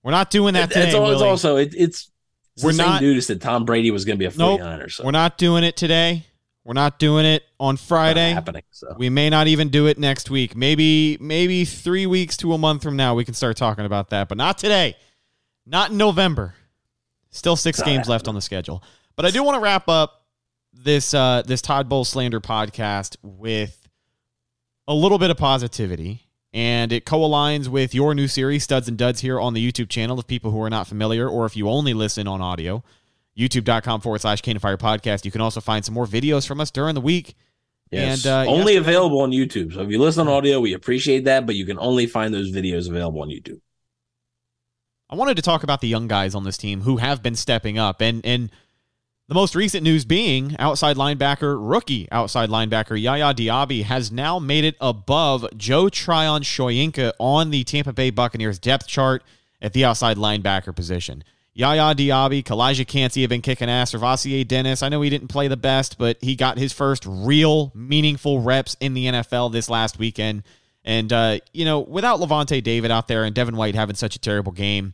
We're not doing that today. It's, it's also it, it's, it's we're not said Tom Brady was going to be a 49er. Nope, so. We're not doing it today. We're not doing it on Friday. happening. So we may not even do it next week. Maybe maybe three weeks to a month from now we can start talking about that, but not today. Not in November. Still six games happening. left on the schedule. But I do want to wrap up this uh, this Todd Bowles slander podcast with a little bit of positivity. And it co-aligns with your new series, Studs and Duds, here on the YouTube channel. If people who are not familiar, or if you only listen on audio, youtube.com forward slash Cannon Fire podcast. You can also find some more videos from us during the week. Yes. And uh, only available on YouTube. So if you listen on audio, we appreciate that, but you can only find those videos available on YouTube. I wanted to talk about the young guys on this team who have been stepping up and and the most recent news being outside linebacker, rookie outside linebacker Yaya Diaby has now made it above Joe Tryon Shoyinka on the Tampa Bay Buccaneers depth chart at the outside linebacker position. Yaya Diaby, Calijah Kancey have been kicking ass. SirVocea Dennis, I know he didn't play the best, but he got his first real meaningful reps in the NFL this last weekend. And, uh, you know, without Lavonte David out there and Devin White having such a terrible game,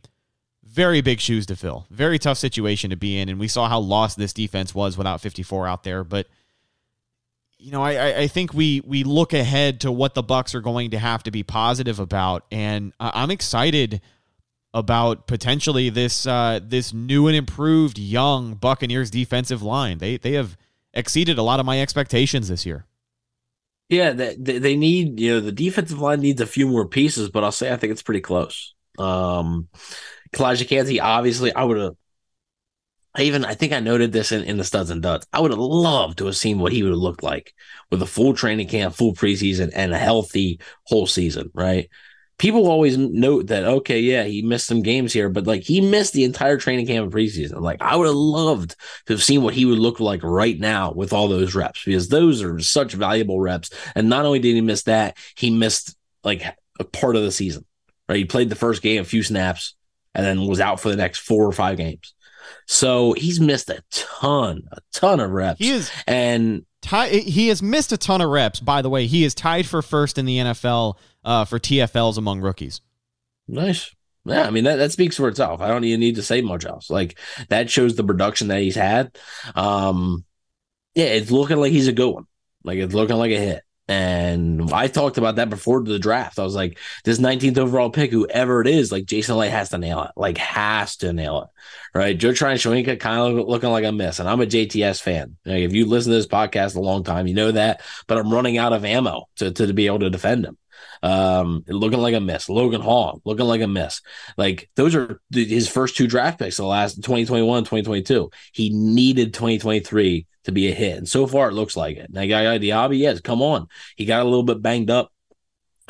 very big shoes to fill. Very tough situation to be in. And we saw how lost this defense was without 54 out there. But you know, I, I think we we look ahead to what the Bucs are going to have to be positive about, and I'm excited about potentially this uh, this new and improved young Buccaneers defensive line. They they have exceeded a lot of my expectations this year. Yeah, they, they need you know the defensive line needs a few more pieces, but I'll say I think it's pretty close. Um, Calijah Kancey, obviously, I would have. I even I think I noted this in, in the studs and duds. I would have loved to have seen what he would have looked like with a full training camp, full preseason, and a healthy whole season. Right? People always note that okay, yeah, he missed some games here, but like he missed the entire training camp and preseason. Like I would have loved to have seen what he would look like right now with all those reps because those are such valuable reps. And not only did he miss that, he missed like a part of the season. Right? He played the first game, a few snaps and then was out for the next four or five games. So he's missed a ton, a ton of reps. He is and he has missed a ton of reps. By the way, he is tied for first in the NFL uh, for TFLs among rookies. Nice. Yeah, I mean that, that speaks for itself. I don't even need to say much else. Like that shows the production that he's had. Um, yeah, it's looking like he's a good one. Like it's looking like a hit. And I talked about that before the draft. I was like, this 19th overall pick, whoever it is, like Jason Licht has to nail it, like has to nail it, right? Joe Tryon Shoyinka kind of looking like a miss, and I'm a JTS fan. Like, if you listen to this podcast a long time, you know that. But I'm running out of ammo to to be able to defend him. Um, looking like a miss. Logan Hall looking like a miss. Like those are his first two draft picks, the last 2021, 2022. He needed 2023 to be a hit. And so far, it looks like it. Now, Yaya Diaby, yes, come on. He got a little bit banged up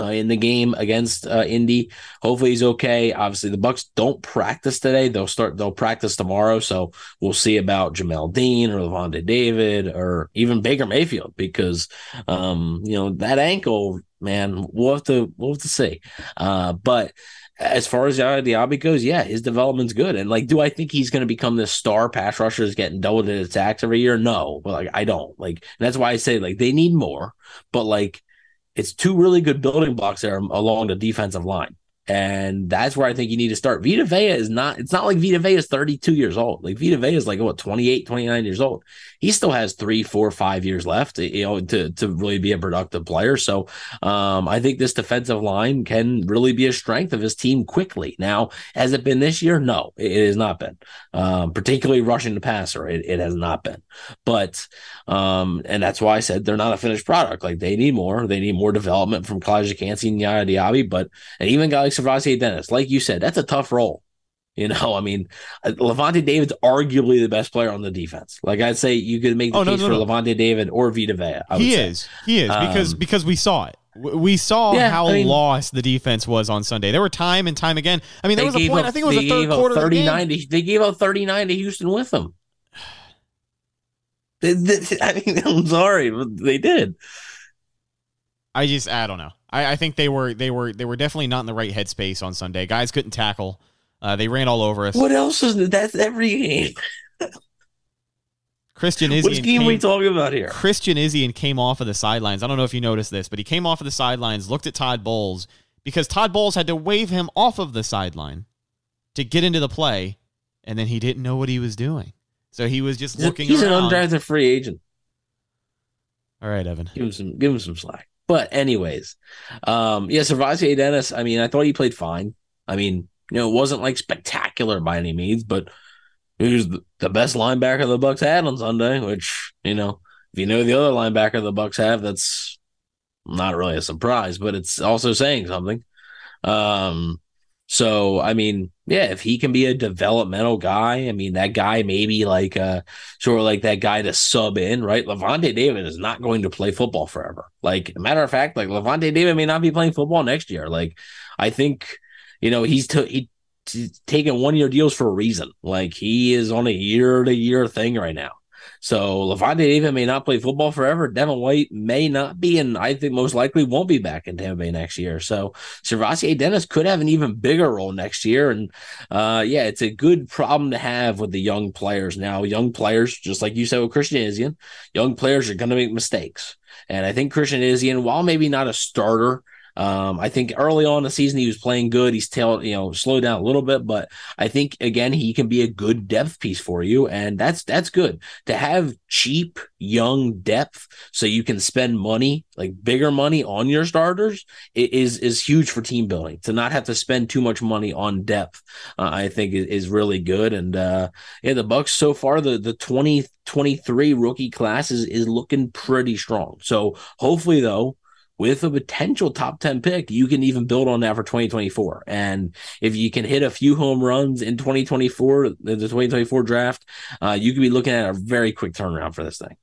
uh, in the game against uh, Indy. Hopefully he's okay. Obviously the Bucks don't practice today. They'll start. They'll practice tomorrow. So we'll see about Jamel Dean or Lavonte David or even Baker Mayfield because um, you know that ankle, man. We'll have to we'll have to see. Uh, but as far as Yaya Diaby goes, yeah, his development's good. And like, do I think he's going to become this star pass rusher is getting double digit attacks every year? No, but like, I don't like. that's why I say like they need more. But like, it's two really good building blocks there along the defensive line. And that's where I think you need to start. Vita Vea is not, it's not like Vita Vea is 32 years old. Like Vita Vea is like, what, 28, 29 years old. He still has three, four, five years left, you know, to, to really be a productive player. So um, I think this defensive line can really be a strength of his team quickly. Now, has it been this year? No, it, has not been. Um, particularly rushing the passer, it, it has not been. But, um, and that's why I said they're not a finished product. Like they need more. They need more development from Calijah Kancey and Yaya Diaby. But, and even guys like Dennis, like you said, that's a tough role. You know, I mean, uh, Lavonte David's arguably the best player on the defense. Like I'd say, you could make the oh, case no, no, for no. Lavonte David or Vita Vea. He is, he is because um, because we saw it. We saw yeah, how I mean, lost the defense was on Sunday. There were time and time again. I mean, there was a point. Up, I think it was the third quarter. Thirty nine. They gave out thirty nine to Houston with them. I mean, I'm sorry, but they did. I just, I don't know. I, I, think they were they were they were definitely not in the right headspace on Sunday. Guys couldn't tackle. Uh, they ran all over us. What else is that's every game? Christian Izien. What game came, we talking about here? Christian Izien came off of the sidelines. I don't know if you noticed this, but he came off of the sidelines, looked at Todd Bowles because Todd Bowles had to wave him off of the sideline to get into the play, and then he didn't know what he was doing. So he was just looking. He's around. an undrafted free agent. All right, Evan. Give him some. Give him some slack. But anyways, um, yeah, SirVocea Dennis. I mean, I thought he played fine. I mean, you know, it wasn't like spectacular by any means, but he was the best linebacker the Bucs had on Sunday. Which you know, if you know the other linebacker the Bucs have, that's not really a surprise, but it's also saying something. Um, so I mean, yeah, if he can be a developmental guy, I mean that guy maybe like uh sort of like that guy to sub in, right? Lavonte David is not going to play football forever. Like matter of fact, like Lavonte David may not be playing football next year. Like I think, you know, he's t- he taking one year deals for a reason. Like he is on a year to year thing right now. So Lavonte David may not play football forever. Devin White may not be, and I think most likely won't be back in Tampa Bay next year. So SirVocea Dennis could have an even bigger role next year. And uh, yeah, it's a good problem to have with the young players now. Young players, just like you said with Christian Izien, young players are going to make mistakes. And I think Christian Izien, while maybe not a starter, um, I think early on the season he was playing good. He's tailed, you know, slowed down a little bit, but I think again he can be a good depth piece for you, and that's that's good. To have cheap young depth so you can spend money like bigger money on your starters is is huge for team building. To not have to spend too much money on depth uh, i think is, is, really good and uh yeah the bucs so far the the 2023 rookie class is is looking pretty strong. So hopefully though with a potential top 10 pick, you can even build on that for 2024. And if you can hit a few home runs in 2024, the 2024 draft, uh, you could be looking at a very quick turnaround for this thing.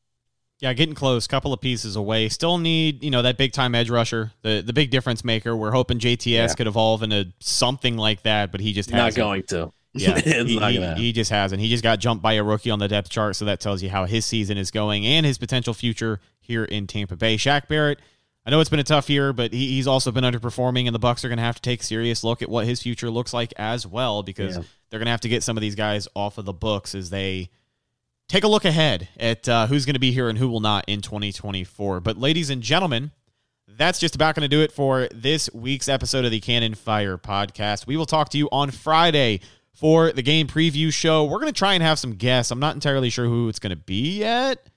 Yeah, getting close, couple of pieces away. Still need, you know, that big time edge rusher, the the big difference maker. We're hoping JTS yeah. could evolve into something like that, but he just hasn't. not going to. Yeah, he, he, he, just hasn't. He just got jumped by a rookie on the depth chart, so that tells you how his season is going and his potential future here in Tampa Bay. Shaq Barrett I know it's been a tough year, but he, he's also been underperforming, and the Bucs are going to have to take a serious look at what his future looks like as well, because yeah. they're going to have to get some of these guys off of the books as they take a look ahead at uh, who's going to be here and who will not in 2024. But, ladies and gentlemen, that's just about going to do it for this week's episode of the Cannon Fire podcast. We will talk to you on Friday for the game preview show. We're going to try and have some guests. I'm not entirely sure who it's going to be yet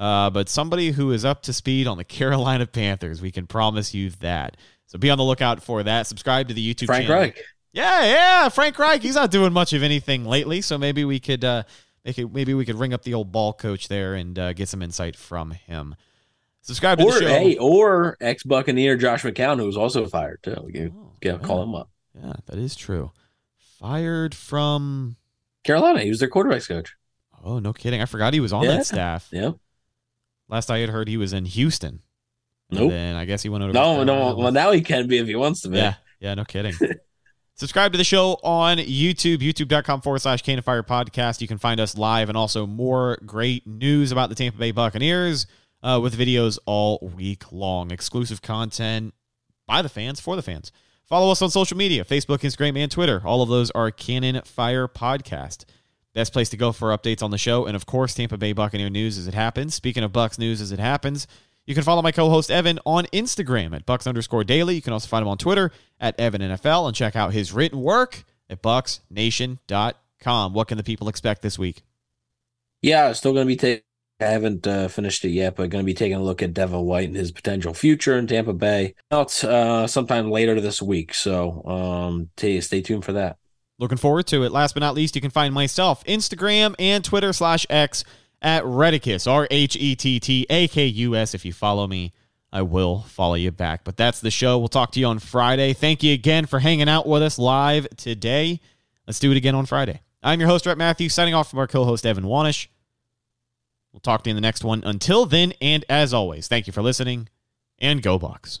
uh, but somebody who is up to speed on the Carolina Panthers. We can promise you that. So be on the lookout for that. Subscribe to the YouTube Frank channel. Reich. Yeah, yeah, Frank Reich. He's not doing much of anything lately, so maybe we could uh, maybe we could ring up the old ball coach there and uh, get some insight from him. Subscribe to or, the show. Hey, or ex Buccaneer Josh McCown, who was also fired too. We can, oh, yeah. call him up. Yeah, that is true. Fired from Carolina. He was their quarterbacks coach. Oh, no kidding! I forgot he was on yeah. that staff. Yeah. Last I had heard, he was in Houston. Nope. Then I guess he went over. No, no. Well, now he can be if he wants to be. Yeah, yeah, no kidding. Subscribe to the show on YouTube, youtube.com forward slash Cannon Fire Podcast. You can find us live and also more great news about the Tampa Bay Buccaneers uh, with videos all week long. Exclusive content by the fans for the fans. Follow us on social media Facebook, Instagram, and Twitter. All of those are Cannon Fire Podcast. Best place to go for updates on the show. And of course, Tampa Bay Buccaneer news as it happens. Speaking of Bucs news as it happens, you can follow my co-host Evan on Instagram at Bucs underscore daily. You can also find him on Twitter at Evan NFL and check out his written work at BucsNation.com. What can the people expect this week? Yeah, still going to be taking. I haven't uh, finished it yet, but going to be taking a look at Devin White and his potential future in Tampa Bay out uh, sometime later this week. So um, t- stay tuned for that. Looking forward to it. Last but not least, you can find myself Instagram and Twitter slash X at Rhettakus, R H E T T A K U S. If you follow me, I will follow you back. But that's the show. We'll talk to you on Friday. Thank you again for hanging out with us live today. Let's do it again on Friday. I'm your host, Rhett Matthews, signing off from our co host, Evan Wanish. We'll talk to you in the next one. Until then, and as always, thank you for listening and go Bucs.